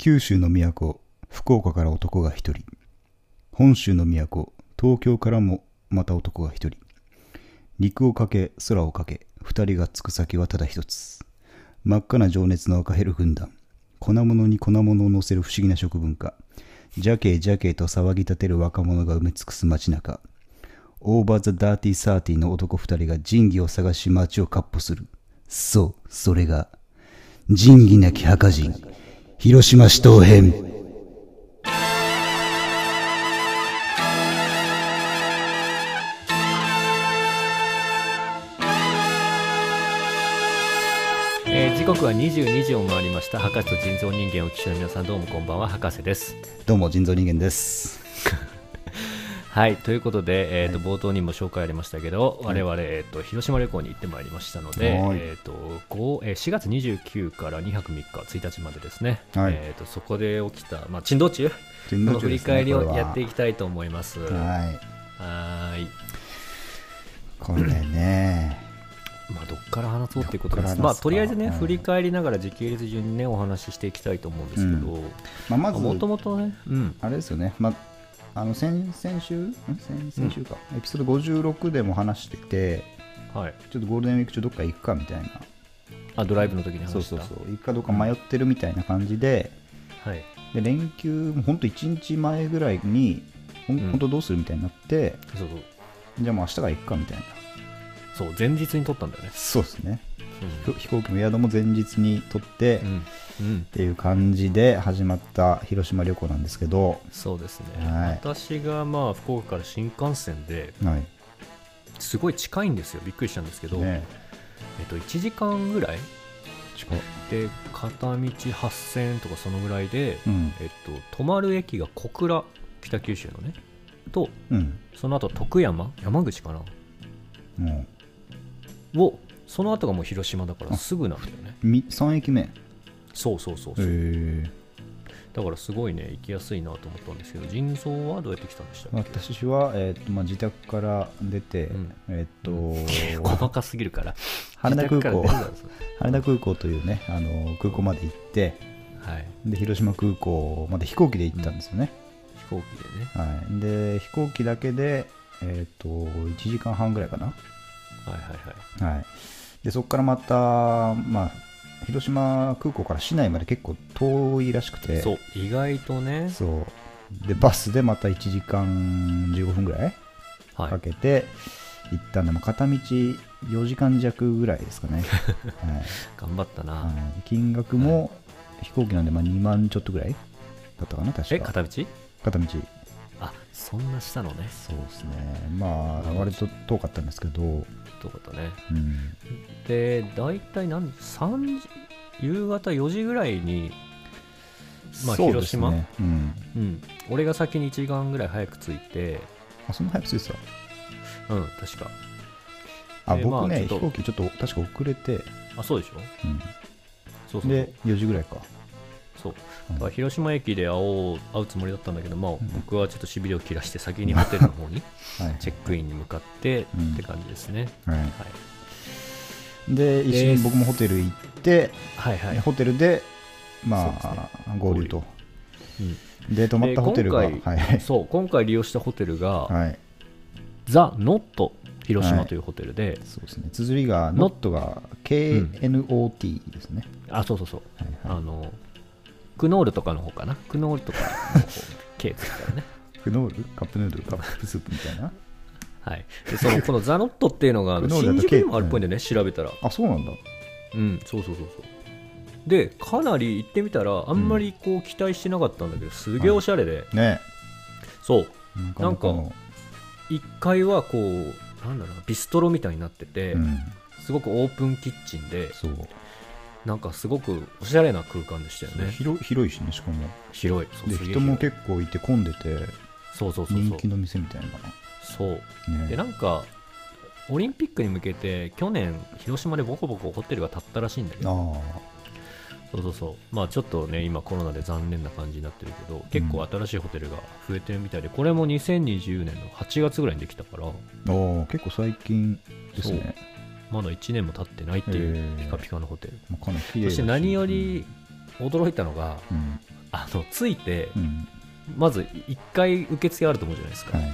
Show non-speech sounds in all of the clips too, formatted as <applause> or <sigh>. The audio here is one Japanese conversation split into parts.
九州の都福岡から男が一人。本州の都東京からもまた男が一人。陸をかけ空をかけ二人がつく先はただ一つ。真っ赤な情熱の赤ヘル軍団。粉物に粉物を乗せる不思議な食文化。ジャケージャケと騒ぎ立てる若者が埋め尽くす街中。オーバーザ・ダーティー・サーティーの男二人が仁義を探し街を闊歩する。そうそれが仁義なき墓人。広島市東編。えー時刻は22時を回りました。博士と人造人間をお聞きの皆さんどうもこんばんは。博士です。どうも人造人間ですはいということで、えーと冒頭にも紹介ありましたけど、我々、えー、と広島旅行に行ってまいりましたので、はい。えーと5えー4月29から2泊3日1日までですね、はい。えー、とそこで起きた、まあ、珍道中珍道中ね振り返りをやっていきたいと思います。ははい。ーい。これね。<clears throat> まあ、どっから話そうっていうことです。まあ、とりあえずね、うん振り返りながら時系列順にねお話ししていきたいと思うんですけど、まあ、まずもともとね、うん、あれですよね、まあ、あの先先週？ん？先先週か、エピソード56でも話しててはい、ちょっとゴールデンウィーク中どっか行くかみたいな。あドライブの時に話した？そうそうそう。行くかどうか迷ってるみたいな感じではい、で連休も本当1日前ぐらいに本当どうするみたいになって、そうそう。じゃあもう明日から行くかみたいな。そう前日に撮ったんだよね。そうですねひ飛行機も宿も前日に取って、っうん、うん、ていう感じで始まった広島旅行なんですけど、そうですね、はい。私がまあ福岡から新幹線ではい。すごい近いんですよ、びっくりしたんですけど、ね、えっと、1時間ぐらいで片道8000円とかそのぐらいで、うん。えっと、泊まる駅が小倉、北九州のね、とうん。その後徳山、山口かな、もをその後がもう広島だからすぐなんだよね。うみ3駅目。へそうそうそうそう、え。だからすごいね、行きやすいなと思ったんですけど、腎臓はどうやって来たんでしたっけ？私は、えーとまあ、自宅から出て、うん。えっ、と、<laughs> 細かすぎるから。羽田空港。<laughs> 羽田空港というねあの空港まで行ってはい。で広島空港まで飛行機で行ったんですよね、飛行機でね。はい、で飛行機だけで、えっと1時間半ぐらいかな、はいはいはい。はい、でそこからまた、まあ、広島空港から市内まで結構遠いらしくて。そう、意外とね。そう。でバスでまた1時間15分ぐらいはい。か。けて行ったんで、まあ、片道4時間弱ぐらいですかね、<laughs> はい。頑張ったな。はい、金額も飛行機なんでまあ2万ちょっとぐらいだったかな確か。え、片道？片道あ、そんなしたのね。そうですねまあ割と遠かったんですけど、うん、どうかったね。で、大体何時 ?3 時夕方4時ぐらいに、まあ、広島、ですね、うん、うん。俺が先に1時間ぐらい早く着いて、あそんな早く着いてた？うん、確か。あ、僕ね、あちょっと飛行機ちょっと確か遅れて、あ、そうでしょ？うん、そうそう。で4時ぐらいかそう。うん。だから広島駅で会おう会うつもりだったんだけど、まあ、僕はちょっとしびれを切らして先にホテルの方に <laughs> はい。チェックインに向かってうん。って感じですね。はい、はい、で一緒に僕もホテル行って、はいはい。ホテルでまあ、合流と。うんで泊まったホテルがで今回はい。そう今回利用したホテルが、はい。ザ・ノット広はい。島というホテルで、そうですね。綴りがノットが KNOT ですね、あそうそうそう、はいはい。あのクノールとかの方かな？クノールとかの方 K つったらね。<laughs> クノール？カップヌードル？カップスープみたいな？はい。でそのこのザ・ノットっていうのが新宿にもあるっぽいんだよね調べたら。あそうなんだ。うん。そうそうそうそう。でかなり行ってみたらあんまりこう期待してなかったんだけどすげえおしゃれで、ね。そう。なかなかの1階はこうなんだろうなビストロみたいになってて、うん。すごくオープンキッチンでそうなんかすごくおしゃれな空間でしたよね。広広いしねしかも。広い。で人も結構いて混んでてそうそうそうそう。人気の店みたいな。そう。ね。でなんかオリンピックに向けて去年広島でボコボコホテルが建ったらしいんだけど。あそうそうそう。まあちょっとね今コロナで残念な感じになってるけど結構新しいホテルが増えてるみたいでこれも2020年の8月ぐらいにできたから。あああ結構最近ですねまだ1年も経ってないっていうピカピカのホテル。まあかなり綺麗だし。そして何より驚いたのがうん。あの着いてうん。まず1回受付あると思うじゃないですか、はい。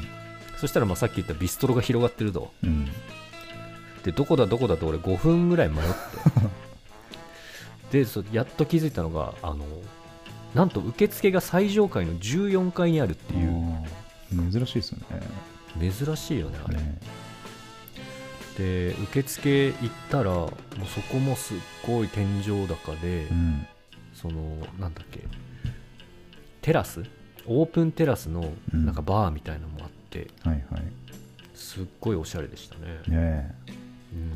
そしたらまあさっき言ったビストロが広がってると。うん。でどこだどこだと俺5分ぐらい迷って。<laughs> でそやっと気づいたのがあのなんと受付が最上階の14階にあるっていう。珍しいですよね。珍しいよねあれ、ねで受付行ったらもうそこもすっごい天井高で、うん。そのなんだっけテラス？オープンテラスのうん。なんかバーみたいなのもあって、はいはい。すっごいおしゃれでしたね、ねうん、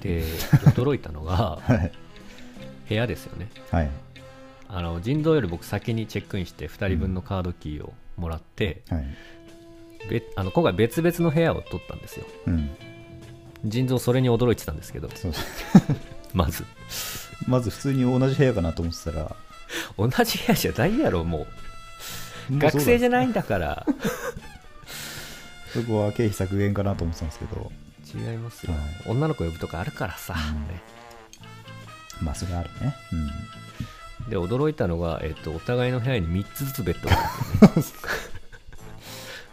で <laughs> 驚いたのがえはい。部屋ですよね。はい。あの人道より僕先にチェックインして2人分のカードキーをもらって、はい。べあの今回別々の部屋を取ったんですよ。うん。人造それに驚いてたんですけど。<laughs> まず。まず普通に同じ部屋かなと思ってたら。同じ部屋じゃないやろもう。学生じゃないいんだから。そこは経費削減かなと思ってたんですけど。違いますよ、はい。女の子呼ぶとかあるからさ、うん。ねまあそれあるね。で驚いたのが、えっとお互いの部屋に3つずつベッドがあって、ね、<laughs>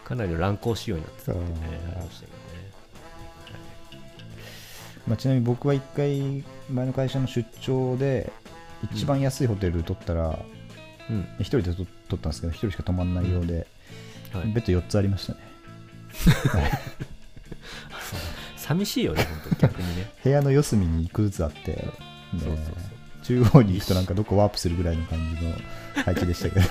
かなりの乱行仕様になってたってね。ありましたけどねまあ、ちなみに僕は一回前の会社の出張で一番安いホテル取ったらうん。一人でと取ったんですけど一人しか泊まんないようで、はい、ベッド4つありましたね。寂しいよね本当に逆にね。<laughs> 部屋の四隅に1個ずつあってでそうそうそう。中央に行くとなんかどこワープするぐらいの感じの配置でしたけど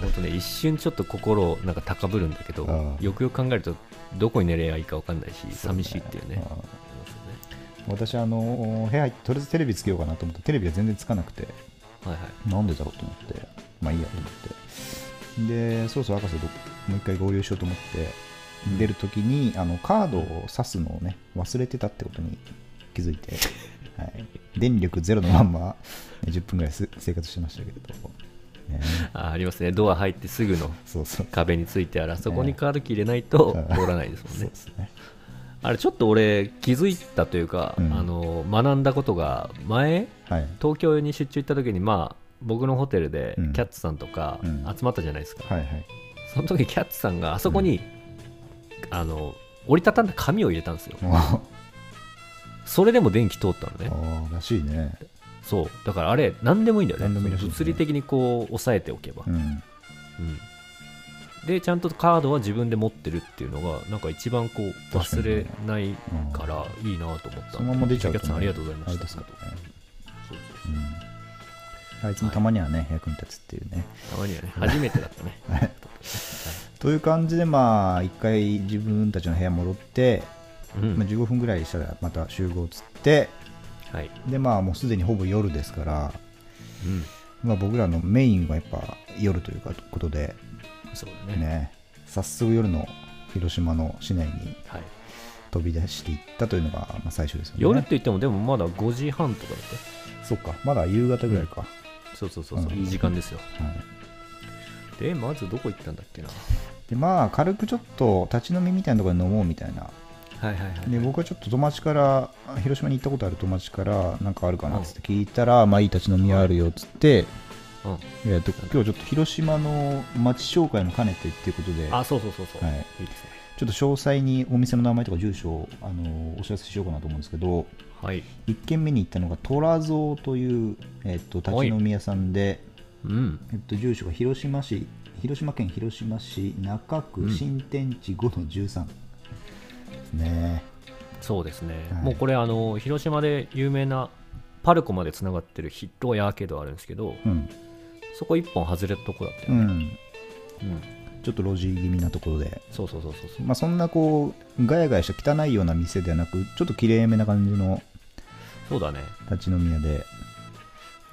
本当ね一瞬ちょっと心なんか高ぶるんだけどよくよく考えるとどこに寝ればいいか分かんないし寂しいっていうね。私あの部屋とりあえずテレビつけようかなと思ったらテレビが全然つかなくて。はいはい。なんでだろうと思って。まあいいやと思って。でそろそろ博士ともう一回合流しようと思ってうん。出るときにあのカードを挿すのをね忘れてたってことに気づいて、<laughs> はい、電力ゼロのまんま、ね10分ぐらいす生活してましたけど、ね、あありますね。ドア入ってすぐの壁についてあらそこにカードキー入れないとええ通らないですもんね。ね。あれちょっと俺気づいたというか、うん。あの学んだことが前はい。東京に出張行った時にまあ僕のホテルでうん。キャッツさんとかうん。集まったじゃないですか、はいはい。その時キャッツさんがあそこに、あの折りたたんだ紙を入れたんですよ。あそれでも電気通ったのね。あらしいねそう。だからあれ何でもいいんだよね。何でもいいらしいですね。物理的にこう押さえておけば、うん。うん。でちゃんとカードは自分で持ってるっていうのがなんか一番こう確かに忘れないうんからいいなと思った。そのまま出ちゃうとねキャッツさんありがとうございました。あれですかねそうそう。うんあいつもたまにはね、役に立つっていうね。たまにはね初めてだったね。<laughs> はい。という感じでまあ一回自分たちの部屋戻って、うん。まあ、15分ぐらいしたらまた集合つってはい、でまあもうすでにほぼ夜ですから、うん、まあ、僕らのメインはやっぱ夜というかことでそうだね。ね早速夜の広島の市内にはい、飛び出していったというのがまあ最初ですよね。夜って言ってもでもまだ5時半とかだって。そっかまだ夕方ぐらいか、そうそうそうそう、うん。いい時間ですよ。はい、でまずどこ行ったんだっけな。でまあ軽くちょっと立ち飲みみたいなところで飲もうみたいなはいはいはいで僕はちょっと友達から広島に行ったことある友達からなんかあるかなっつって聞いたら、まあいい立ち飲みあるよっつって、うん。えー、と今日はちょっと広島の町紹介も兼ねてっていうことであそうそうそうそう、はい。いいですね。ちょっと詳細にお店の名前とか住所を、あのーお知らせしようかなと思うんですけどはい。1軒目に行ったのが虎蔵という、えー、と立ち飲み屋さんで、うん。えっと、住所が広島市広島県広島市中区うん。新天地5の13ですね、そうですね、はい。もうこれあの広島で有名なパルコまでつながってる広いアーケードあるんですけどうん。そこ一本外れたとこだったよね、うん、うん。ちょっと路地気味なところで、そうそうそうそうそう。まあ、そんなこうガヤガヤした汚いような店ではなくちょっときれいめな感じのそうだね。立ち飲み屋で。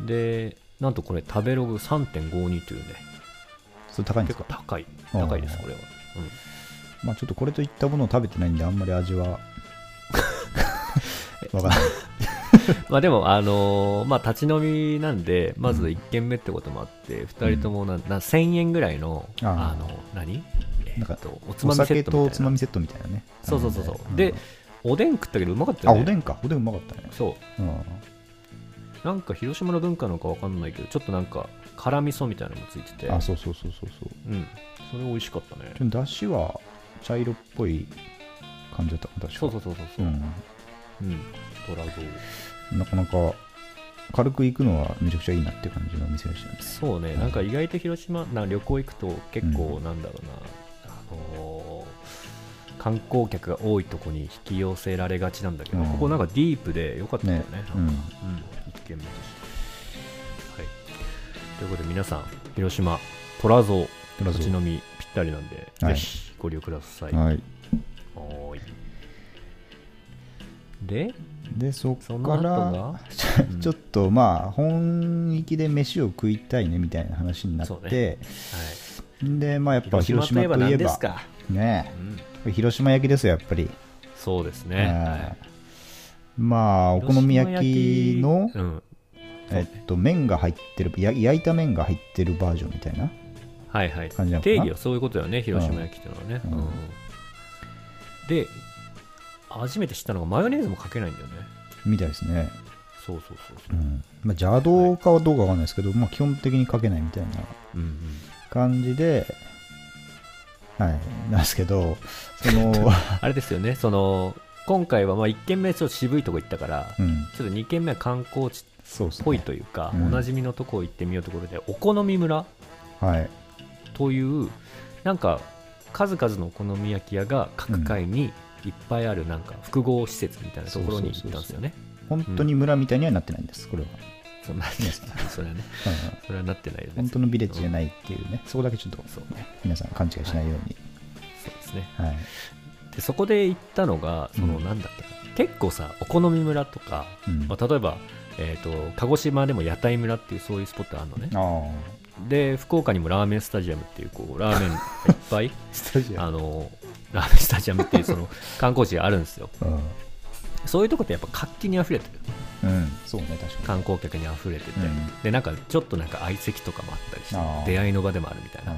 でなんとこれ食べログ3.52というね。それ高いんですか？高い。高いですこれは、まあちょっとこれといったものを食べてないんであんまり味は <laughs> わかんない。うん、まあでもあのーまあ立ち飲みなんでまず1軒目ってこともあって、2人ともなな1000円ぐらいのあの何？えなんかーっとおつまおみセッ酒トみたいな。とおつまみセットみたいなね。そうそうそうそう。でおでん食ったけどうまかったよね。あおでんか。おでんうまかったね。そう。うん。なんか広島の文化なのかわかんないけどちょっとなんか辛味噌みたいなのもついてて。あそうそうそうそうそう。うん。それ美味しかったね。でもだしは茶色っぽい感じだった確か。そうそうそうそうそう。うん、トラゾうん、なかなか軽く行くのはめちゃくちゃいいなって感じのお店でしたね。そうね、うん。なんか意外と広島な旅行行くと結構うなんだろうな、あのー観光客が多いとこに引き寄せられがちなんだけど、うん。ここなんかディープで良かったよね。ね。なんかうん。うん、一軒目としてはい。ということで皆さん広島虎像トラゾ立ち飲みぴったりなんで、はい。ぜひご利用ください、はい。はーい。ででそっその後から <laughs> ちょっとまあ本域で飯を食いたいねみたいな話になって、はい、でまあやっぱ広島といえば何ですか、ねうん、広島焼きですよやっぱり、そうですね、はい。まあお好み焼きのうん、えっと、麺が入ってるや焼いた麺が入ってるバージョンみたいな？はいはい。感じなのかな？定義はそういうことだよね。広島焼きっていうのはね、うん。うん。で初めて知ったのがマヨネーズもかけないんだよね。みたいですね、そうそうそうそう。うん。まあ、邪道かはどうかわかんないですけど、まあ、基本的にかけないみたいなうんうん。感じではい。なんですけどその、<laughs> あれですよね。その今回はまあ1軒目ちょっと渋いとこ行ったから、うん、ちょっと2軒目は観光地っそうですねぽいというか、うんおなじみのとこ行ってみようということでお好み村？はいというなんか数々のお好み焼き屋が各階にいっぱいあるなんか複合施設みたいなところに行ったんですよね。本当に村みたいにはなってないんですこれは、そんなそれはね、うんそれはなってないよね。本当のビレッジじゃないっていうね。そこだけちょっと。皆さん勘違いしないように。そうですね。はい、でそこで行ったのが、そのうん。なんだっけな、結構さ、お好み村とか、うん。まあ、例えば、えー、と鹿児島でも屋台村っていうそういうスポットあるのね。あで、福岡にもラーメンスタジアムっていうこう <laughs> ラーメンがいっぱい、あスタジあのラーメンスタジアムっていうその観光地があるんですよ。うん、そういうとこってやっぱ活気にあふれてる。うん、そうね確か観光客にあふれてて、うん。でなんかちょっとなんか相席とかもあったりして出会いの場でもあるみたいな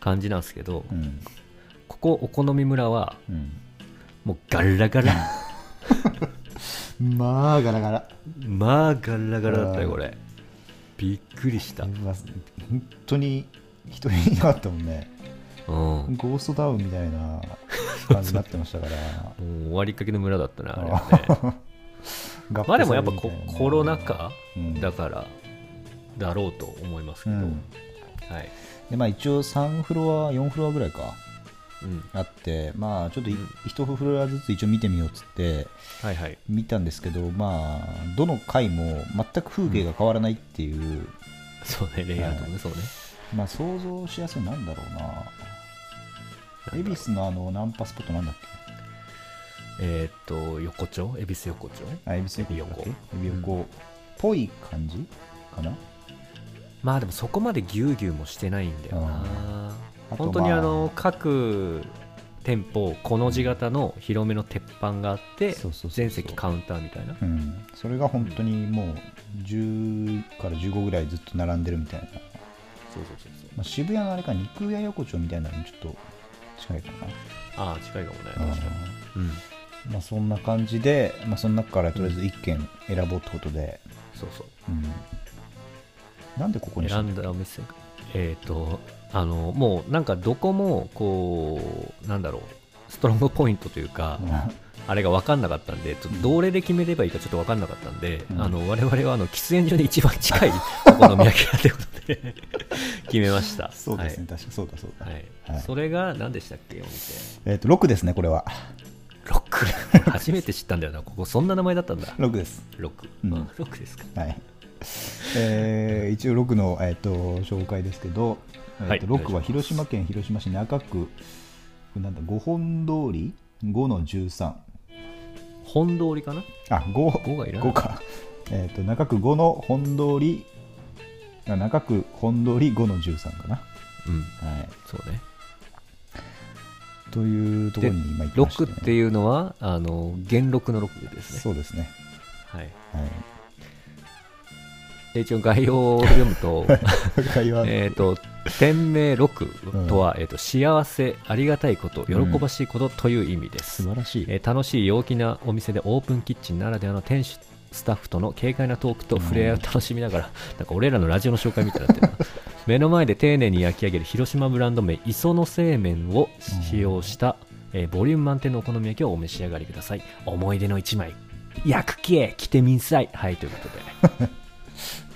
感じなんですけど、うん。ここお好み村はうん。もうガラガラ。<laughs> まあガラガラ。まあガラガラだったうんよこれびっくりした、本当に人いなかったもんね。ゴーストタウンみたいな感じになってましたから。<laughs> もう終わりかけの村だったなあれはね。<laughs> ままあでもやっぱココロナ禍うん。だからだろうと思いますけど、うん。はい、でまあ一応3フロア4フロアぐらいか。うん、あってまあちょっというん。一フロアずつ一応見てみようっつってはいはい。見たんですけどまあどの階も全く風景が変わらないっていう、そうねレイアウトもね、そうね。まあ想像しやすいなんだろうな。恵比寿のあのナンパスポットなんだっけ？えーっと横丁？恵比寿横丁？あ、恵比寿横横。恵比横。っぽい感じかな？まあでもそこまでギュウギュウもしてないんだよな本当にまああの各店舗この字型の広めの鉄板があって全席カウンターみたいな。うん。それが本当にもう10から15ぐらいずっと並んでるみたいな。そうそうそうそう。まあ、渋谷のあれか、肉屋横丁みたいなのにちょっと近いかああ近いかもねな。確かに。うん。まあそんな感じで、まあその中からとりあえず1軒選ぼうってことで、そうそう。うん。なんでここにした選んだお店がえっ、とあのもうなんかどこもこうなんだろうストロングポイントというか、あれが分かんなかったんで、ちょっとどれで決めればいいかちょっと分かんなかったんで、うんあの我々はあの喫煙所に一番近いお好み焼き屋ということで <laughs> 決めました。そうですね、確かそうだそうだ。はい。はいはいそれが何でしたっけ、お店。えっ、と、6ですね、これは。ロック。<laughs> 初めて知ったんだよな、ここそんな名前だったんだ。6です。ロック。うんあロックですか。はい。えー一応6の、えー、と紹介ですけど、えーとはい6は広島県広島市中区、なんだ、5本通り5の13。本通りかな？あ、5, 5がいらない5か。えっ、と、中区5の本通り、あ中区本通り5の13かな。うん。はい。そうね。というところに今行きロました、ね。ックっていうのは、あの、元禄のロックですね。そうですね。はい。はい。で、一応概要を読むと、<laughs> 会話 <laughs> えっと、店名6とは、えーと、幸せ、ありがたいこと、喜ばしいことという意味です。素晴らしい。えー楽しい陽気なお店でオープンキッチンならではの店主スタッフとの軽快なトークと触れ合いを楽しみながら、<laughs> なんか俺らのラジオの紹介みたいになってるな。<laughs> 目の前で丁寧に焼き上げる広島ブランド麺磯の製麺を使用した、えーボリューム満点のお好み焼きをお召し上がりください。思い出の一枚。焼く気へ来てみんさい。はいということで。<laughs>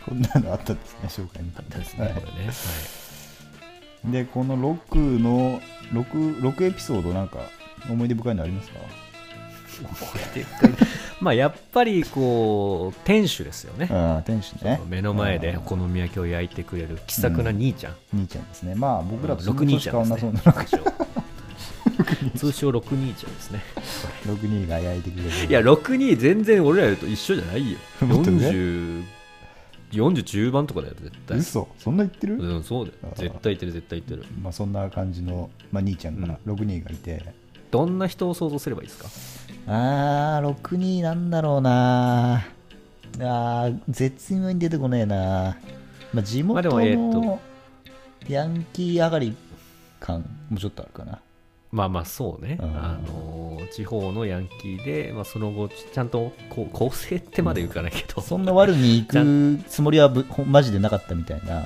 こんなのあったんですね紹介に。あったですね、はいこれね、はいでこの6の 6, 6エピソードなんか思い出深いのありますか？<laughs> まあやっぱりこう店主ですよね。ああ店主ね。目の前であお好み焼きを焼いてくれる気さくな兄ちゃん、兄ちゃんですね。まあ僕らとそん六な年変兄ちゃんですわんなそうなね通称通称六兄ちゃんですね。6人が焼いてくれる。いや62全然俺らと一緒じゃないよ。<laughs> もっと上40 40中盤とかだよ絶対。嘘。そんな言ってる、うんそうだよ。絶対言ってる絶対言ってる。まあそんな感じの、まあ、兄ちゃんが6人がいて、どんな人を想像すればいいですか？あー6人なんだろうな。あー絶妙に出てこねえな、まあ、地元まあでもえーっのヤンキー上がり感もちょっとあるかなまあまあそうね、うん。あのー地方のヤンキーで、まあ、その後ちゃんとこう構成ってまで言うかないけど、そんな悪に行くつもりはぶほんマジでなかったみたいな。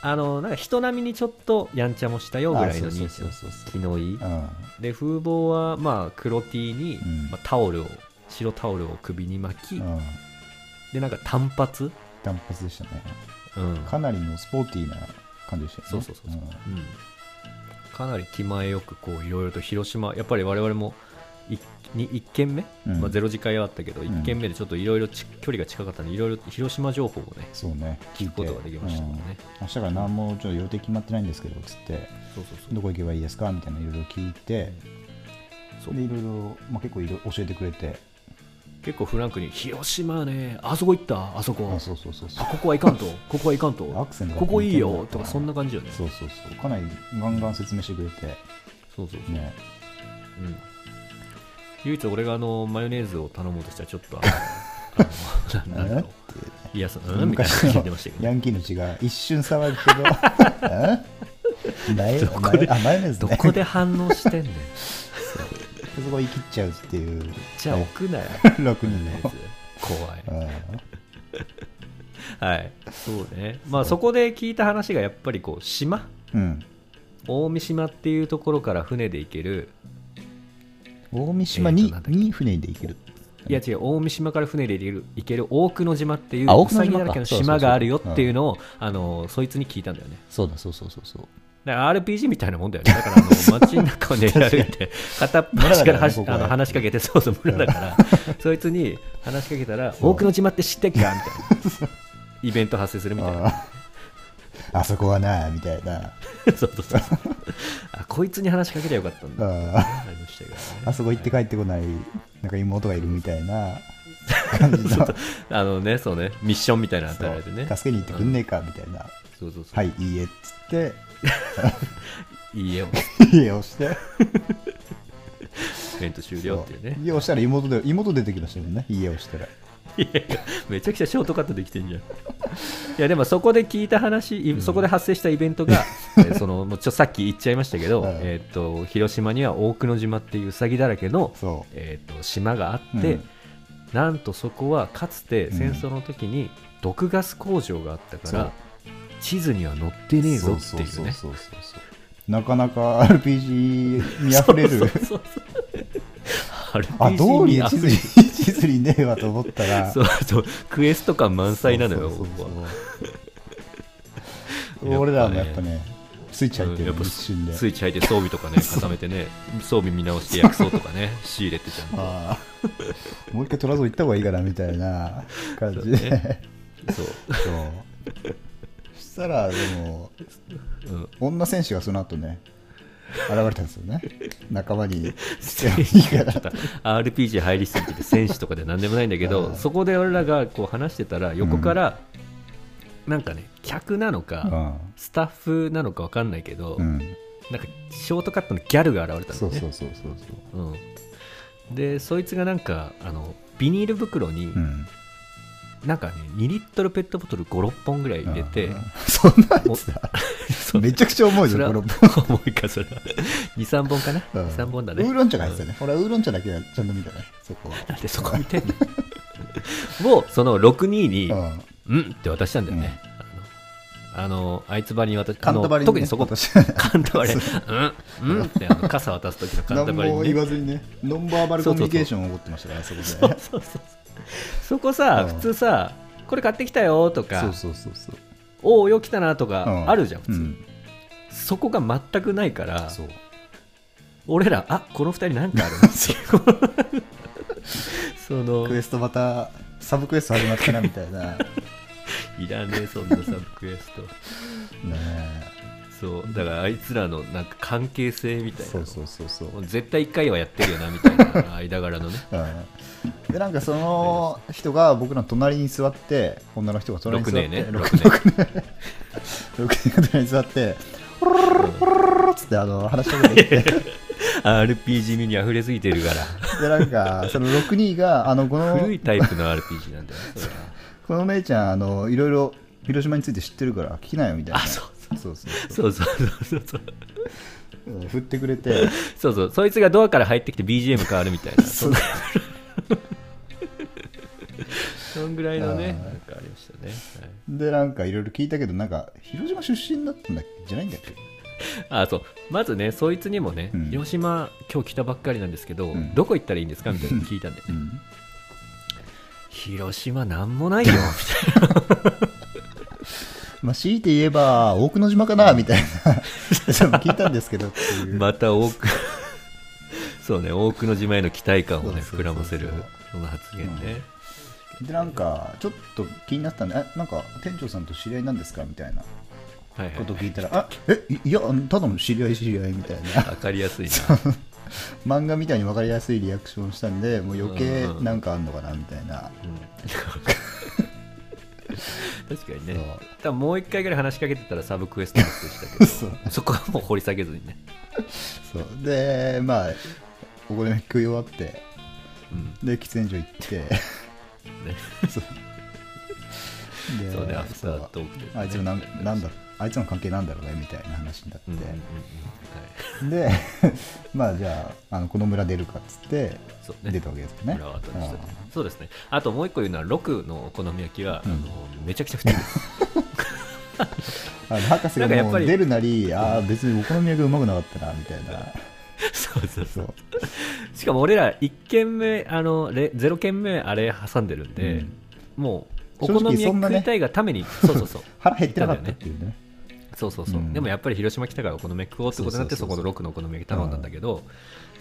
あのなんか人並みにちょっとやんちゃもしたよぐらいのあそう兄ちゃそうんそうそう。気のいい。うん。で風貌はまあ黒 T に、うん。まあ、タオルを白タオルを首に巻き、うん。でなんか単発、単発でしたね。うん、かなりのスポーティーな感じでしたよね。そうそうそうそう、ん。うん、かなり気前よくこういろいろと広島やっぱり我々もいに1軒目、うん。まあ、ゼロ次会はあったけど、ん。1軒目でちょっといろいろ距離が近かったんでいろいろ広島情報をねそうね聞くことができましたもんね、うん。明日から何もちょっと予定決まってないんですけどつって。そうそうそう。どこ行けばいいですか？みたいないろいろ聞いて。そう。でいろいろ、まあ、結構いろ教えてくれて結構フランクに広島ねあそこ行った？あそこ。あそうそうそうそう。あここは行かんと？ここは行かんと？アクセントがここいいよとかそんな感じよね。そうそうそう。かなりガンガン説明してくれて。そうそうそう、ね。うん。唯一俺があのマヨネーズを頼もうとしたらちょっとあの <laughs> なんだろういやそうんみたいな昔のヤンキーの血が一瞬騒ぐけ <laughs> どえ？マヨどこでマヨあマヨネーズね。どこで反応してんねん <laughs> そこ言い切っちゃうっていう。じゃあ置くなよ。6マヨ人のネーズ怖い。うん。はい。そうね。まあそこで聞いた話がやっぱりこう島。うん。大三島っていうところから船で行ける。大三島に,、に船で行ける。いや違う。大三島から船で行ける行ける大久野島っていうあ大久野島かうさぎだらけの島があるよっていうのをあのそいつに聞いたんだよね。そうだそうそうそうそう。だから RPG みたいなもんだよね。だからあの街の中を練り歩いて片っ端からはしねあの話しかけてそうそう村だから。そいつに話しかけたらそう大久野島って知ってっか？みたいな。イベント発生するみたいな。ああそこはなみたいな。そうそうそう。あこいつに話しかけりゃよかったんだ。あありましたけどね。あそこ行って帰ってこないなんか妹がいるみたいな。感じのあのねそうね。ミッションみたいなの与えられてね。助けに行ってくんねえかみたいな。そうそうそう。はいいいえっつって <laughs> いいよ家をして。イベント終了っていうね。家をしたら妹で妹出てきましたもんね。家をしたら。いやいやめちゃくちゃショートカットできてんじゃん。いやでもそこで聞いた話、いそこで発生したイベントが、<laughs> えーそのもうちょさっき言っちゃいましたけど、はいえー、と広島には大久野島っていううさぎだらけの、そえー、と島があって、うん。なんとそこはかつて戦争の時に毒ガス工場があったから、地図には載ってねえぞっていうね。なかなか RPG にあふれる。そうそうそう。あ道 RPG 理に溢れ地図に地図にねえわと思ったら。そうそう。クエスト感満載なのよ俺らもやっぱねスイッチ入ってるスイッチ入って装備とかね固めてね装備見直して薬草とかね <laughs> 仕入れてちゃんと。ああ。もう一回トラゾ行った方がいいかなみたいな感じで。そうね。そう、そう。そしたらでもうん、女戦士がその後ね現れたんですよね。仲間に RPG <laughs> 入りすぎてて戦士とかで何でもないんだけどうんそこで俺らがこう話してたら横からなんかね客なのかスタッフなのか分かんないけどうん、うん、なんかショートカットのギャルが現れたんだよね。そうそうそうそうそう。うん、でそいつがなんかあのビニール袋にうんなんかね2リットルペットボトル56本ぐらい入れてうん。<laughs> そんなやつだ。めちゃくちゃ重いよこの重いかそれは。23本かな、うん。23本だね。ウーロン茶が入ってたね、俺はウーロン茶だけはちゃんと見たね。そこは。なんでそこ見てんの？をその62にうん。うんって渡したんだよね、あのあいつばりに渡しカンタバリにね。特にそこ私。カンタバリうんうんってあの傘渡す時のカンタバリにね。言わずにねノンバーバルコミュニケーションを起こってましたからそこでそうそうそうそこさ、うん。普通さこれ買ってきたよとかそうそうそうそう。おおよ来たなとかうん。あるじゃん普通、うん。そこが全くないからそう。俺らあこの二人なんかあるな <laughs> っていう。そのクエストまたサブクエスト始まったなみたいな。ね <laughs> いらねえそんなサブクエスト。えそうだからあいつらのなんか関係性みたいなの。そうそうそうそう。絶対1回はやってるよなみたいな <laughs> 間柄のね。うんでなんかその人が僕の隣に座って女の人が隣に座って6年ね。6 6年。6人が隣に座って「ポロロロロロロ」っつってあの話しかけてきて。RPG 味に溢れすぎてるから。でなんかその6人があのこの古いタイプの RPG なんだよこの姉ちゃんあのいろいろ広島について知ってるから聞きなよみたいな。あそうそうそうそう。そうそうそうそう。うん振ってくれて。そうそう。そいつがドアから入ってきて BGM 変わるみたいな。<laughs> そんぐらいのねなんかありましたね、はい。でなんかいろいろ聞いたけどなんか広島出身だったんじゃないんだっけ？あそう。まずねそいつにもね、うん。広島今日来たばっかりなんですけど、うん。どこ行ったらいいんですか？みたいなの聞いたんで、うん。広島なんもないよみまあ強いて言えば大久野島かなみたいな。<laughs> 聞いたんですけどっていう。たいなまた多く <laughs> そうね多くの島への期待感をね膨らませるその発言ね、でなんかちょっと気になったんでえなんか店長さんと知り合いなんですかみたいな。ことを聞いたら、あえいいやただの知り合い知り合いみたいな。<laughs> わかりやすいな。漫画みたいに分かりやすいリアクションしたんでもう余計うん。うん。なんかあんのかなみたいな、うん確かにね。多分もう一回ぐらい話しかけてたらサブクエストの人でしたけど。<laughs> そう。そこはもう掘り下げずにね、そう。でまあここで食い終わってうん。で喫煙所行って。ね、<laughs> そう。でそうねアフタートークで、ね、あいつのなんなんだあいつの関係なんだろうねみたいな話になって、で <laughs> まあじゃああのこの村出るかっつって出たわけですよね。そうですね。あともう一個言うのは6のお好み焼きは、うん。あのめちゃくちゃ普通です。<laughs> 博士がもうなんかやっぱり出るなりあー別にお好み焼きうまくなかったなみたいな。そうそうそそう。うしかも俺ら1軒目あのレ0軒目あれ挟んでるんで、もうお好み焼き食いたいがために、そうそうそう。<laughs> 腹減ってなかったっていうねそうそうそう、うん。でもやっぱり広島来たからお好み焼き食おうってことになってそこの6のお好み焼き頼んだんだけど、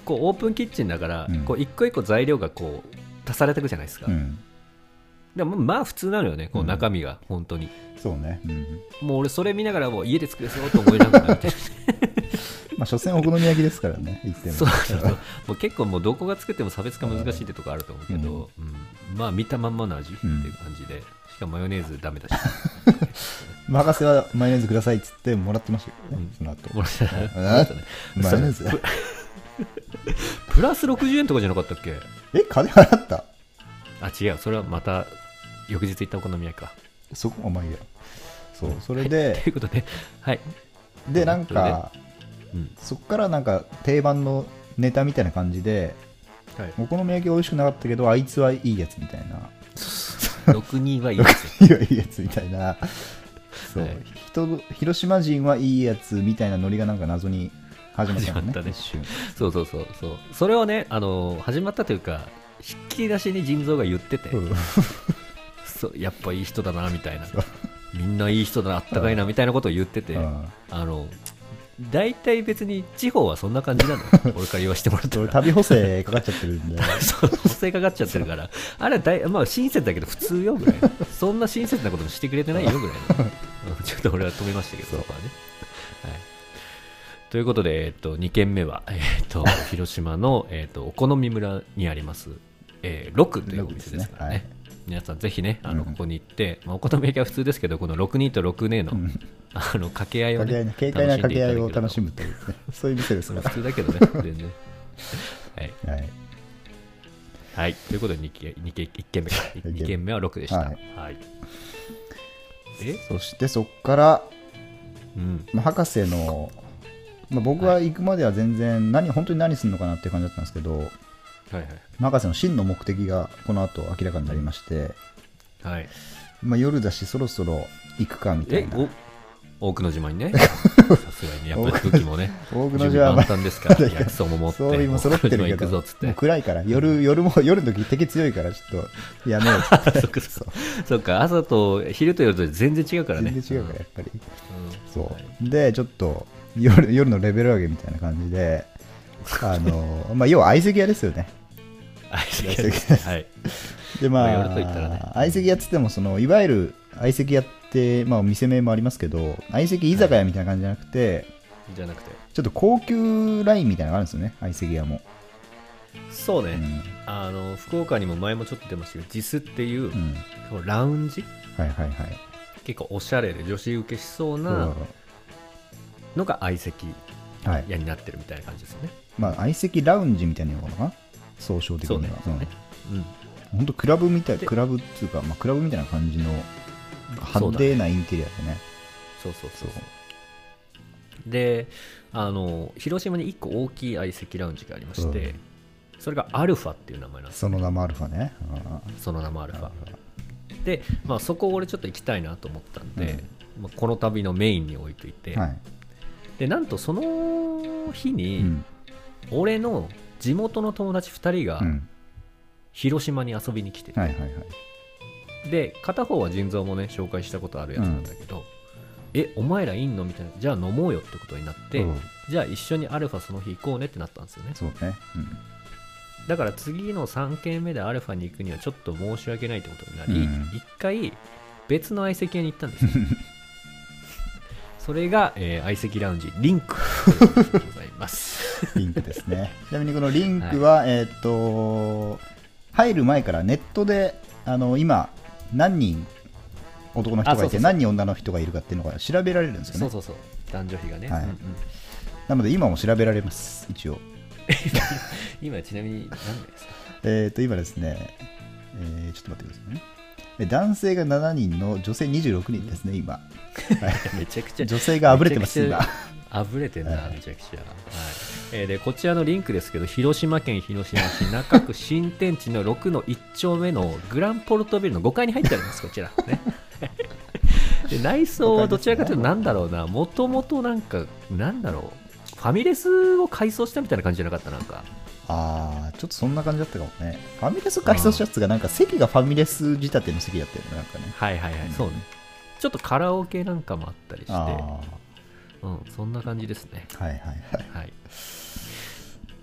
こうオープンキッチンだから、うん。こう一個一個材料がこう足されていくじゃないですか、うん。でもまあ普通なのよねこううん。中身が本当に、そうね、うん。もう俺それ見ながらもう家で作れそうと思いながら見て。<laughs> まあ所詮お好み焼きですからね言っても。そうそうそう。もう結構もうどこが作っても差別化難しいってとこあると思うけど、うん。まあ見たまんまの味っていう感じで、しかもマヨネーズダメだし。まあ博士はマヨネーズくださいっつってもらってましたけどね、うん。その後。もらったあもらったね。マヨネーズ。ププラス60円とかじゃなかったっけ？え金払った？あ違う。それはまた翌日行ったお好み焼きか。そこお前や。そうそれ <laughs> とでいうことではい。でなんかうんそっからなん。か定番のネタみたいな感じではいお好み焼き美味しくなかったけどあいつはいいやつみたいな6人はいいですよいや <laughs> いいやつみたいな。そう、はい。人広島人はいいやつみたいなノリがなんか謎に始まったのね。ったね。そうそうそうそう。それをねあの始まったというかひっきり出しに腎臓が言ってて、うん。<laughs> そうやっぱいい人だなみたいな。みんないい人だなあったかいなみたいなことを言ってて、うん。あの大体別に地方はそんな感じなの <laughs> 俺から言わせてもらったら。俺旅補正かかっちゃってるんで。そう補正かかっちゃってるから。あれは大、まあ、親切だけど普通よぐらい。そんな親切なこともしてくれてないよぐらいちょっと俺は止めましたけどそこはね、はい、ということで、えっと、2軒目は、えっと、<laughs> 広島の、えっと、お好み村にあります、えー、ロクというお店ですからね皆さんぜひねあのうんここに行って、まあ、お好み焼きは普通ですけどこの6人と6年の,、うん。<laughs> あの掛け合いをね軽快な掛け合いを楽楽しむという、ね、そういう店ですか普通だけどね <laughs> 全然。はい。ら、はい、はい、ということで 2, 軒2軒1軒目か。2軒目。は6でした。ははい。い。え？そしてそっから、うん。まあ、博士の、まあ、僕は行くまでは全然何本当に何するのかなっていう感じだったんですけどはいはい。博士の真の目的がこの後明らかになりまして、はい。まあ、夜だしそろそろ行くかみたえいな。お大久野島にね。<laughs> さすがにやっぱり武器もね大久野島。は万端ですから <laughs> 薬草も持って装備も揃ってるけど暗いから夜夜も夜の時敵強いからちょっとやめようって。<laughs> そっかそっか。そっか朝と昼と夜と全然違うからね。全然違うからやっぱり、うん。そう、はいでちょっと夜夜のレベル上げみたいな感じであのまあ要は相席屋ですよね相席はい。でまあ、相席屋っつってもそのいわゆる相席屋って、まあ、店名もありますけど相席居酒屋みたいな感じじゃなくて、じゃなくて。ちょっと高級ラインみたいなのがあるんですよね相席屋も、そうね、うん。あの福岡にも前もちょっと出ましたけどジスっていうう、ん、ラウンジ？はいはいはい。結構おしゃれで女子受けしそうそなう。のが相席はい屋になってるみたいな感じですよね、まあ相席ラウンジみたいなのかな？総称的には。ねそうん。本当クラブみたいでクラブっていうか、まあ、クラブみたいな感じの派手なインテリアでね。そうそうそうそう。であの広島に1個大きい相席ラウンジがありまして、それがアルファっていう名前なんです。その名もアルファね。あその名もアルファ。で、まあ、そこ俺ちょっと行きたいなと思ったんで、まあ、この旅のメインに置いといて、でなんとその日うに、ん。俺の地元の友達2人がうん、広島に遊びに来てて、はいはいはい。で片方は腎臓もね紹介したことあるやつなんだけど、えお前らいんのみたいな。じゃあ飲もうよってことになって、うん。じゃあ一緒にアルファその日行こうねってなったんですよね。そうね、うん。だから次の3軒目でアルファに行くにはちょっと申し訳ないってことになり、うん。一回別の相席屋に行ったんですよ <laughs> それが、えー相席ラウンジリンク。でございます。<laughs> リンクですね。ちなみにこのリンクは、えーっと、入る前からネットで、あの今、何人男の人がいて、何人女の人がいるかっていうのが調べられるんですよね。そうそうそう。男女比がね、はい。うんうん。なので今も調べられます、一応。<laughs> 今ちなみに何名ですか？<laughs> えーっと、今ですね、えーちょっと待ってくださいね。え男性が7人の女性26人ですね、今。はい。<laughs> めちゃくちゃ女性があぶれてます、今。あぶれてんな、はい。めちゃくちゃ、はい。えーでこちらのリンクですけど広島県広島市中区新天地の6の1丁目のグランポルトビルの5階に入ってありますこちら。ね。<laughs> で内装はどちらかというとなんだろうな。もともとなんかなんだろう。ファミレスを改装したみたいな感じじゃなかったなんかあー、ちょっとそんな感じだったかもね。ファミレス改装したやつが、なんか席がファミレス仕立ての席だったよね、なんかね。はいはいはい、そうね。ちょっとカラオケなんかもあったりして。あうん、そんな感じですね。ー、はいはいはい。はい。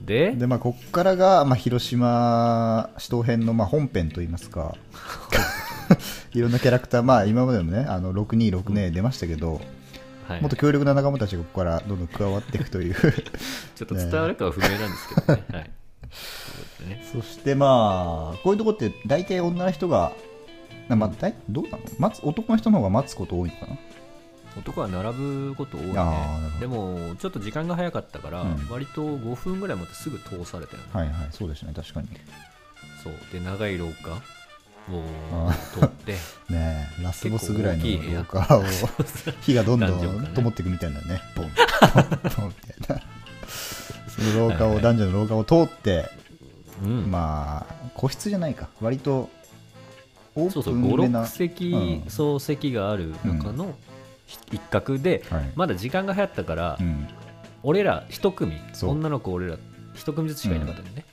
で？でまあ、ここからが、まあ、広島市東編の、まあ、本編といいますか。<laughs> <laughs> いろんなキャラクター、まあ、今までもねあの626ね出ましたけど、はい。もっと強力な仲間たちがここからどんどん加わっていくという。<laughs> ちょっと伝わるかは不明なんですけどね。はい。そうですね。そしてまあこういうとこって大体女の人がなまあ、だいどうなの？待つ男の人の方が待つこと多いのかな？男は並ぶこと多いね。あーなるほど。でもちょっと時間が早かったから、うん。割と5分ぐらい待ってすぐ通されたよね、はいはい。そうでしたね。確かに。そう。で長い廊下をあ通って <laughs> ねえラスボスぐらいの廊下を <laughs> 火がどんどん灯っていくみたいなね。ボンボンボンみたいな。その廊下を男女の廊下を通ってうん。まあ個室じゃないか。割とオそうそうープンめな56席、うん。総席がある中の一角で、はい。まだ時間が早ったから、うん、俺ら一組そう。女の子俺ら一組ずつしかいなかったよね、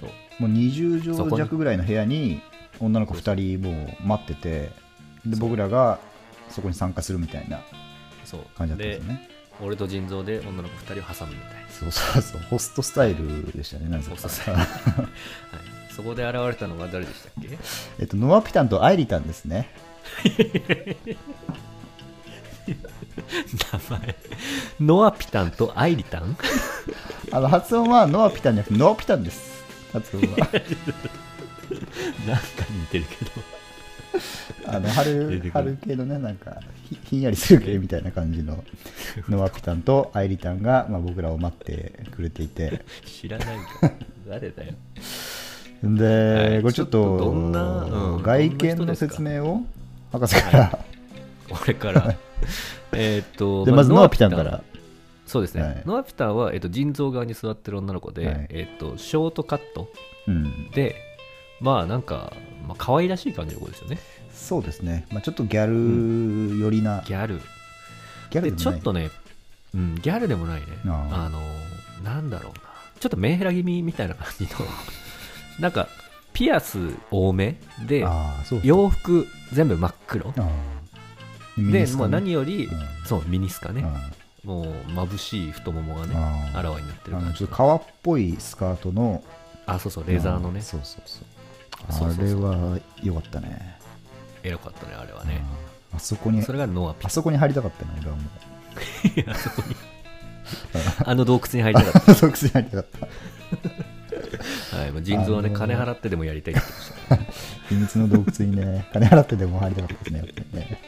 そう。もう20そこに。畳弱ぐらいの部屋に女の子2人もう待っててで僕らがそこに参加するみたいなそう。感じだったんですよね。俺と腎臓で女の子2人を挟むみたいな。そうそうそう。ホストスタイルでしたねなぜか。ホストスタイル。はい、そこで現れたのが誰でしたっけ？<laughs> えっとノアピタンとアイリタンですね。名前。ノアピタンとアイリタン？<laughs> あの発音はノアピタンじゃなくてノアピタンです。発音は <laughs> <laughs> なんか似てるけど。あの出春春系のねなんかひひんやりする系みたいな感じの <laughs> ノアピタンとアイリタンが、まあ、僕らを待ってくれていて。知らないか。誰だよ。で、はい。これちょっとうん外見の説明を博士から、俺から。えーっとでまずノアピタン。から。そうですね、はい。ノアピタンは、えっと、腎臓側に座ってる女の子で、はい。えっと、ショートカットうん、でまあなんか、まあ可愛らしい感じの子ですよね。そうですね、まあ、ちょっとギャル寄りな、ギャル。ギャルでもない。でちょっとね、うん、ギャルでもないね。あああのなんだろうな。ちょっとメンヘラ気味みたいな感じの。<laughs> なんかピアス多めでああそう。洋服全部真っ黒。あでニスカね。もう何より、うん。そうミニスカね。あもう眩しい太ももがねあああらわになってるあ感じの。ちょっと革っぽいスカートの。あそうそうレザーのね。うんそうそうそうそうそうそうあれは良かったね。エロかったねあれはね。ああそこにそれがノアピあそこに入りたかったな俺はもう。あそこにあの洞窟に入りたかっあそこに入りたかった。た、はい、もう腎臓はねあのー金払ってでもやりたいって言ってました。秘密の洞窟にね金払ってでも入りたかったですねやっぱりね。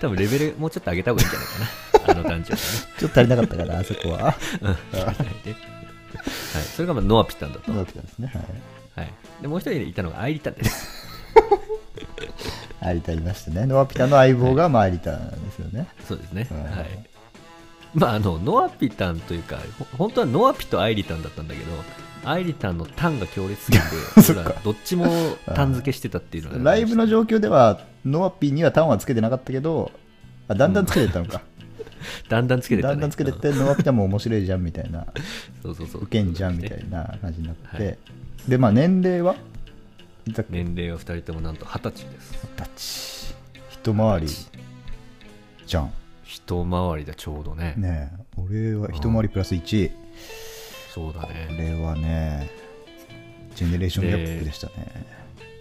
多分レベルもうちょっと上げた方がいいんじゃないかな。あの団長はね。ちょっと足りなかったからあそこは。はい、それがまあノアピタンだと、どうはだったんですねはいい、でもう一人いたのがアイリタンです。<laughs> アリタいましたね。ノアピタの相棒がまあアリタなんですよね。そうですね、はいはい。まああのノアピタンというかほ本当はノアピとアイリタンだったんだけどアイリタンのタンが強烈すぎて <laughs> そっか。俺らどっちもタン付けしてたっていうのがライブの状況ではノアピにはタンはつけてなかったけどあだんだんつけてったのか、だんだんつけてだんだんつけてってノアピタも面白いじゃんみたいな。<laughs> そうそうそう。ウケんじゃんみたいな感じになって、はい。でまあ年齢は？年齢は2人ともなんと20歳です。二十歳。一回りじゃん。一回りだちょうどね。ねえ。俺は一回りプラス1こそうだね。れはねジェネレーションギャップでしたね。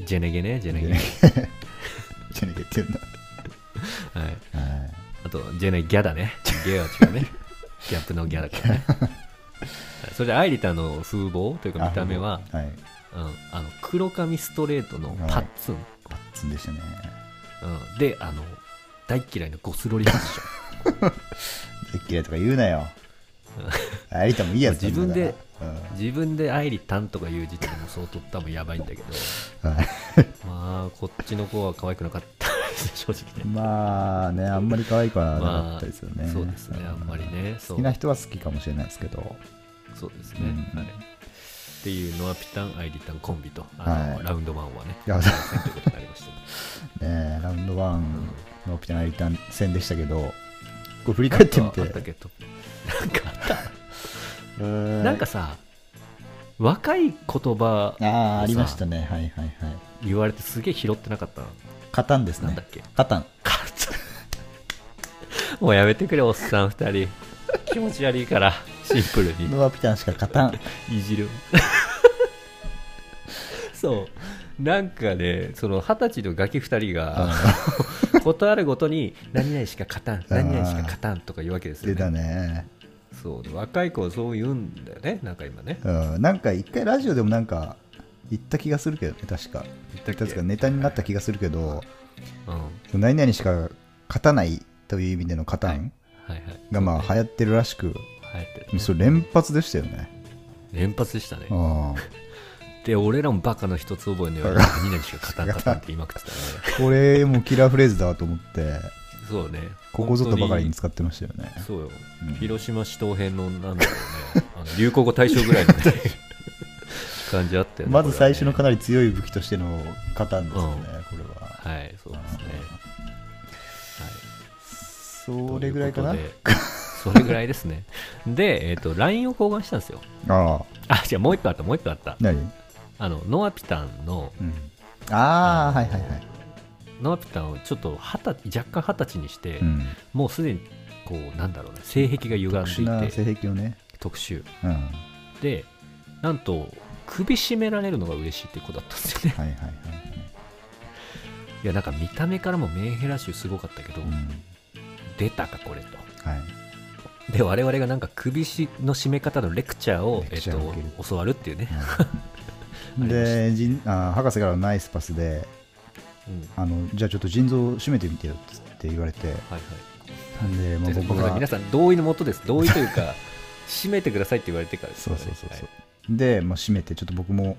ジェネゲねジェネゲ。ジェネゲ。<laughs> ジェネゲって言うんだ。<laughs> はい。はいあと、ジェネギャだね。ゲは違うね。<laughs> ギャップのギャだからね。はい。それで、アイリタの風貌というか見た目は、あはい。うん、あの黒髪ストレートのパッツン、パッツンでしたね。うん、で、あの、大っ嫌いのゴスロリファッション。<laughs> でっ嫌いとか言うなよ。ありたもいいやつ自分でうん。自分でアイリタンとか言う時点でも相当多分やばいんだけど、はい。まあ、こっちの子は可愛くなかったですね、正直ね。まあねあんまり可愛くはなかったですよね、そうですね、あんまりね。好きな人は好きかもしれないですけど。そうですね、うん。はい。っていうノアピタン、アイリタンコンビと、はい。ラウンド1はね、いや参戦ということになりました。<laughs> ね。ラウンド1のピタナリタン戦でしたけどこれ振り返ってみて。なんかあった。けど、なんかさ、若い言葉ああありましたね。はいはいはい。言われてすげえ拾ってなかったな。カタンですねなんだっけ？カタンもうやめてくれ、おっさん二人。気持ち悪いから、シンプルに。ノアピタンしか勝たんいじる。<laughs> そう。なんかね、その二十歳のガキ二人が、<laughs> ことあるごとに、何々しか勝たん、何々しか勝たんとか言うわけですよ、ね。出たねそうで若い子はそう言うんだよね、なんか今ね。うんなんか一回ラジオでもなんか言った気がするけどね確か。言ったネタになった気がするけどうん。何々しか勝たないという意味での勝たん。がまあ流行ってるらしく流行ってるね。それ連発でしたよね。連発でしたね。あ <laughs> で、俺らもバカの一つ覚えのように、何々しか勝たんかったんって言いまくってたね。あ <laughs> これもキラーフレーズだと思ってそうね。ここぞとばかりに本使ってましたよね。そうよ。うん。広島市東編の、なんだろうね、流行語大賞ぐらいのね、<laughs> 感じあったよね。まず最初のかななり強い武器としての勝たんですよねうんこれははい、そうですね。はい。それぐらいかな？それぐらいですね。<laughs> で、えっ、と、LINE を交換したんですよ。あああ、違う、もう一個あった、もう一個あった。何？あの、ノアピタンの、うんああはいはいはいノアピタンをちょっと若干二十歳にして、うんもうすでにこうなんだろうね性癖が歪んでいて性癖をね特殊うんはいでなんと首絞められるのが嬉しいって子だったんですよね。はいはいいやなんか見た目からもメンヘラ臭すごかったけど、うん。出たかこれと。はい。で我々がなんか首しの絞め方のレクチャーを、レえっと、教わるっていうね、<laughs> うんであ博士からのナイスパスでうん、あのじゃあちょっと腎臓を締めてみてよって言われてはいはい。で、まあ、で僕が僕が皆さん同意のもとです。同意というか <laughs> 締めてくださいって言われてからですそうそうそうそう、で、まあ、締めてちょっと僕も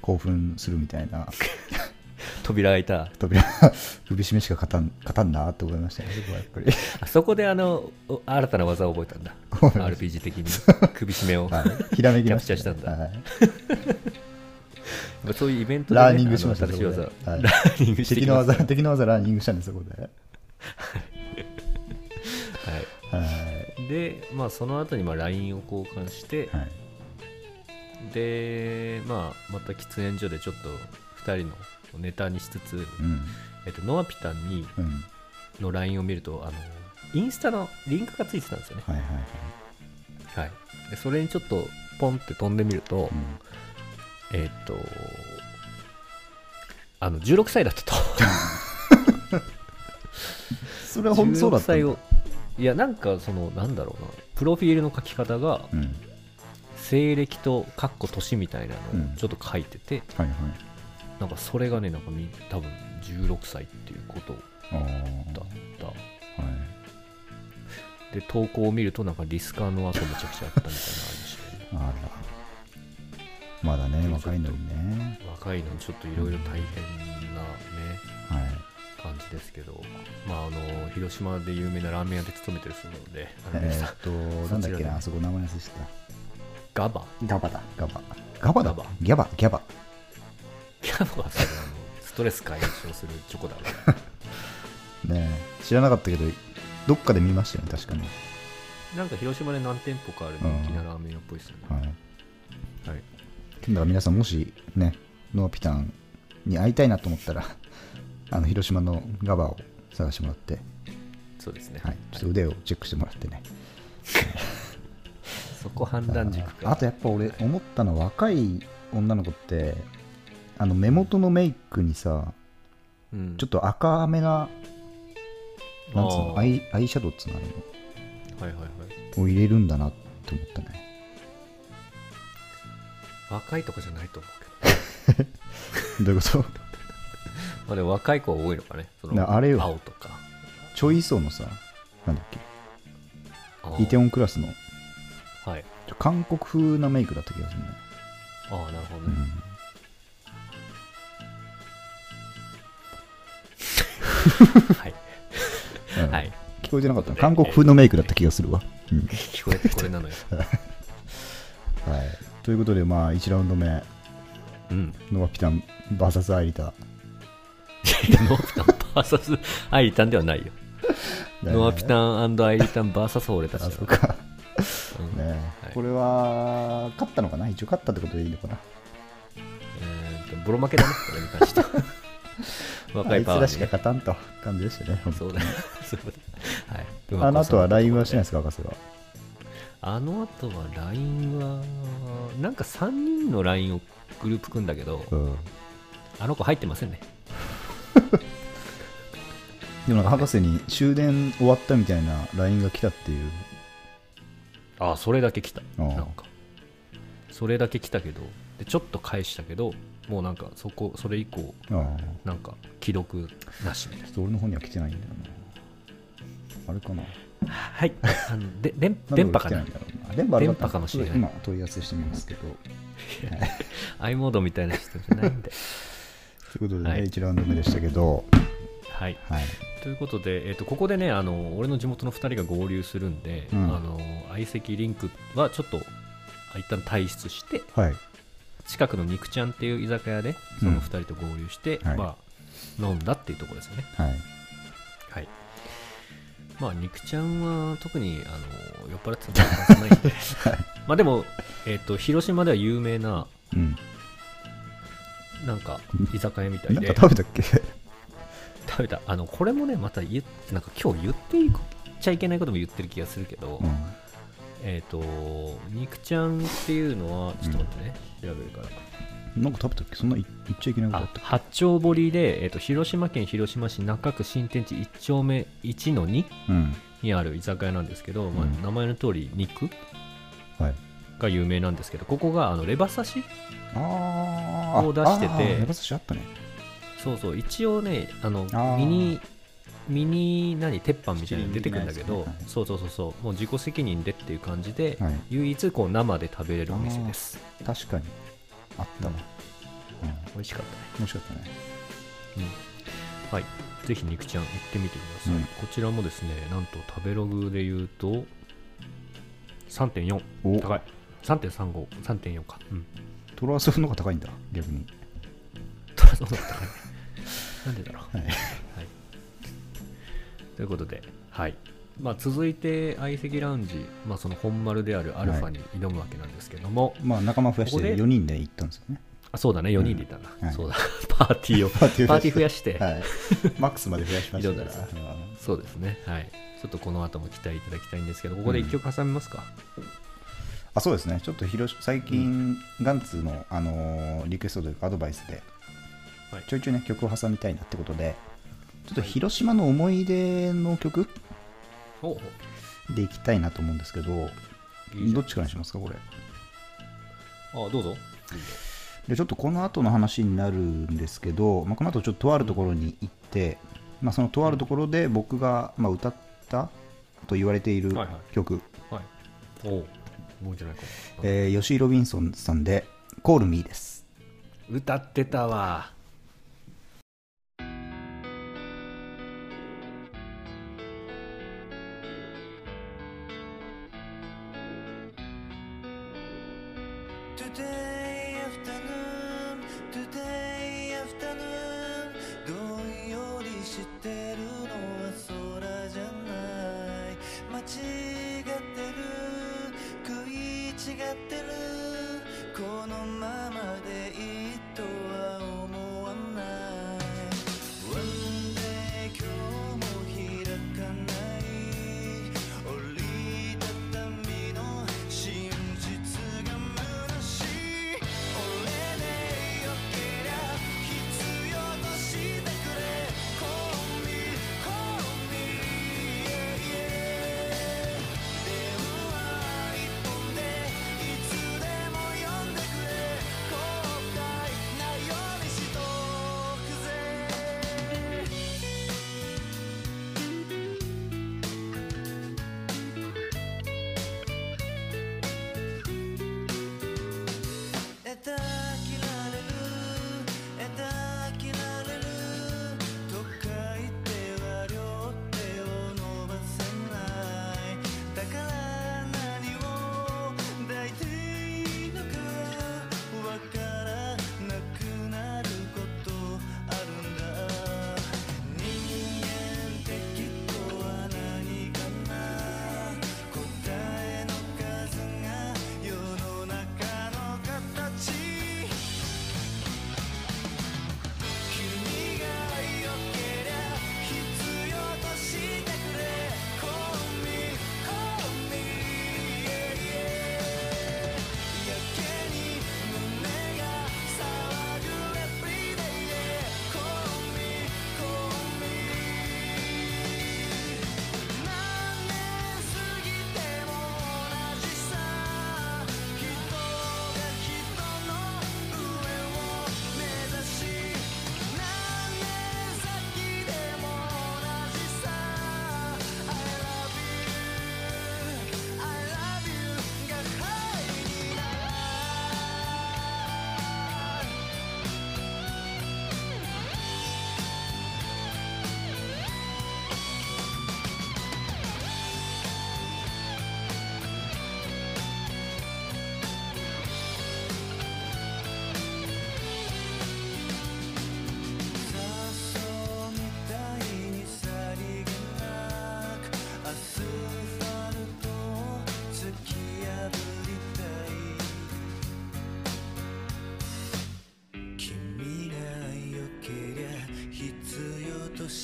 興奮するみたいな。は <laughs> い扉開いた。扉首絞めしか勝たん勝たんなって思いましたね。そこはやっぱり。あそこであのお新たな技を覚えたんだ。RPG 的に。首絞めを、はい。ひらめきました、キャプチャーしたんだ。はい。<laughs> そういうイベントで、ね、ラーニングしました新しい技、はいラーニングしてき敵の技敵の技ラーニングしたんですそこで。ははい。い、で、まあ、その後にまあ LINE を交換して、はいで、まあ、また喫煙所でちょっと2人のネタにしつつ、うん。えっと、ノアピタンにうん。の LINE を見るとあのインスタのリンクがついてたんですよね、はいはいはい。はい、でそれにちょっとポンって飛んでみると、うん。えっとあの16歳だったと。<laughs> それは本当そうだ。16った歳をいやなんかそのなんだろうなプロフィールの書き方がうん西暦とかっこ年みたいなうん。のをちょっと書いてて、はいはい。なんかそれがねなんかみ多分16歳っていうことだった。はい。で投稿を見るとなんかリスカーの後めちゃくちゃあったみたいなのあら。まだね若いのにね。若いのにちょっといろいろ大変なねはい。感じですけど。まああの広島で有名なラーメン屋で勤めてる人なのでえーっとなんだっけなあそこ名前忘れてガバ。たガバだガバ。ガバだ。ガバ。ギャバギャバ。ギャバはそれあのストレス解消するチョコだろ <laughs> ねえ。知らなかったけどどっかで見ましたよね確かになんか広島で何店舗かある人気なラーメン屋っぽいですよね、はい。はい、だから皆さんもしねノーピタンに会いたいなと思ったら <laughs> あの広島のガバを探してもらって、そうですね、はい、ちょっと腕をチェックしてもらってね <laughs> そこ判断軸か。あとやっぱ俺思ったのは若い女の子ってあの目元のメイクにさうん。ちょっと赤めななんつうのアイアイシャドウっつうのあれはいはいはい。を入れるんだなって思ったね。若いとかじゃないと思うけど。<laughs> どういうこと？<laughs> まあでも若い子は多いのかね。そのなあれよ。青とか。ちょい層のさなんだっけ？イテウォンクラスのはい。ちょ韓国風なメイクだった気がするね、ああなるほどね、うん。<laughs> はい、うん。はい、聞こえてなかった。韓国風のメイクだった気がするわ、うん。聞こえてこれなのよ。<laughs> はい、ということでまあ1ラウンド目。うん。ノアピタン VS アイリタ。ノアピタン VS アイリタンではないよ。ノアピタンアイリタン VS 俺たちだあそうかうん。ね、はい。これは勝ったのかな？一応勝ったってことでいいのかな？えーとボロ負けだね。<laughs> これに関して。は <laughs> 若いパワーに、あいつらしかね、勝たんと感じでした <laughs> ね。そうだそうだはい。あの後は LINE はしないいですか博士は？あの後は LINE はなんか3人の LINE をグループ組んだけどうん。あの子入ってませんね。でもなんか博士に終電終わったみたいな LINE が来たっていうああそれだけ来た。なんか。それだけ来たけどでちょっと返したけどもうなんかそこそれ以降なんか既読なしみたいちょっと俺の方には来てないんだよな。あれかな。なはい。あので電 <laughs> 電波かな。電波電波かもしれない。今問い合わせしてみますけど。i モードみたいな人じゃないんで。<laughs> ということでね、はい。1ラウンド目でしたけどはい。はい。ということで、えー、とここでねあの俺の地元の2人が合流するんで、うん。あの相席リンクはちょっと一旦退出してはい。近くの肉ちゃんっていう居酒屋でその2人と合流して、はい。まあ、飲んだっていうところですよね。はい。はい。まあ肉ちゃんは特にあの酔っ払ってたのはないんで。<laughs> まあでも、えー、と広島では有名なうん。なんか居酒屋みたいなんでか食べたっけ？食べた。あのこれもねまた言っなんか今日言っていいちゃいけないことも言ってる気がするけど、うん。えっ、と肉ちゃんっていうのはちょっと待ってね、調べるから。なんか食べたっけ？そんな言っちゃいけないことああったっ八丁堀で、えー、と広島県広島市中区新天地1丁目1の2けうん。にある居酒屋なんですけど、まあうん名前の通り肉はい。が有名なんですけどここがあのレバ刺しを出しててレバ刺しあったねそうそう一応ねあのミニミニ何鉄板みたいなの出てくるんだけど、ね。はい。そうそうそうそうもう自己責任でっていう感じで、はい。唯一こう生で食べれるお店です。確かに。あったわ、うん、美味しかったね。美味しかったね。うん。はい。ぜひ肉ちゃん行ってみてください、うん。こちらもですねなんと食べログで言うと3.4お。高い。3.353.4か。うん。トラソフの方が高いんだ逆に。トラソフの方が高いなんでだろう。はい。はい、ということで、はい。まあ、続いて相席ラウンジ、まあ、その本丸であるアルファに挑むわけなんですけども、まあ仲間増やしてここで4人で行ったんですよね。あそうだね。4人でいたんだ、はい。そうだ。<laughs> パーティーをパーティー増やして、はい。マックスまで増やしましたからそうですね。はい。ちょっとこの後も期待いただきたいんですけどここで1曲挟みますか、あそうですね。ちょっと広し最近、ガンツの、あのーリクエストというかアドバイスで、はい。ちょいちょいね曲を挟みたいなってことでちょっと広島の思い出の曲おうでいきたいなと思うんですけどどっちからにしますかこれ？あどうぞ。でちょっとこの後の話になるんですけど、まあ、この後ちょっととあるところに行って、まあ、そのとあるところで僕が、まあ、歌ったと言われているはいはい。曲、はい。おう。もうじゃないか。えー吉井ロビンソンさんで「Call Me」です。歌ってたわ「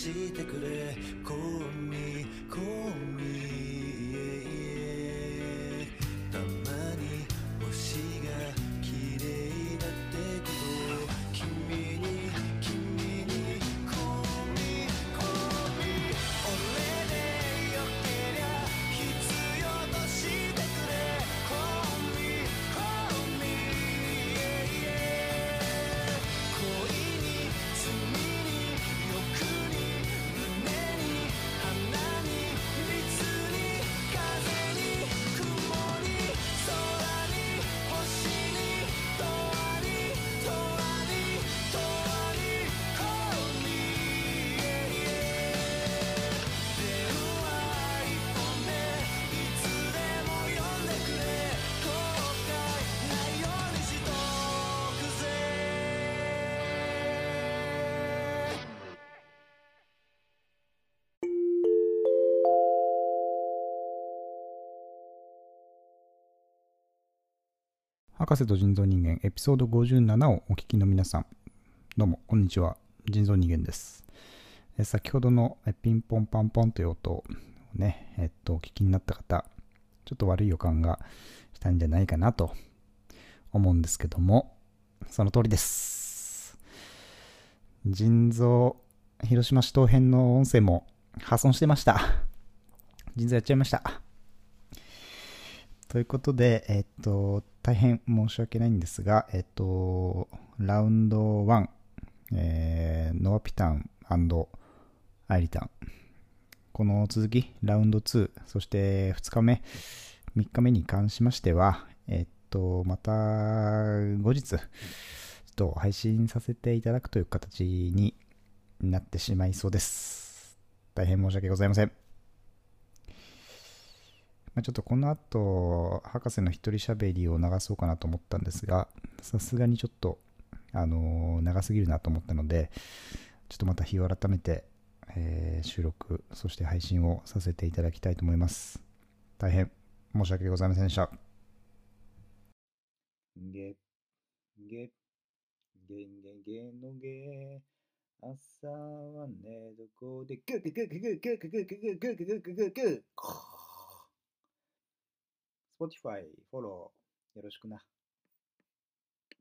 してくれ博士と人造人間エピソード57をお聞きの皆さん、どうも、こんにちは。人造人間です。先ほどのピンポンパンポンという音をね、えっと、お聞きになった方、ちょっと悪い予感がしたんじゃないかなと思うんですけども、その通りです。人造、広島市東編の音声も破損してました。人造やっちゃいました。ということで、えっと、大変申し訳ないんですが、えっと、ラウンド1、えーノアピタンアイリタン。この続き、ラウンド2、そして2日目、3日目に関しましては、えっと、また後日、ちょっと配信させていただくという形になってしまいそうです。大変申し訳ございません。まあ、ちょっとこの後、博士の一人喋りを流そうかなと思ったんですが、さすがにちょっと、あのー長すぎるなと思ったので、ちょっとまた日を改めて、えー収録、そして配信をさせていただきたいと思います。大変申し訳ございませんでした。ゲ、ゲ、ゲンゲンゲンのゲ朝はね、どこでグーグーグーグーグーグーグーグーグーグーグーグーグーグーグー Spotify フォローよろしくな。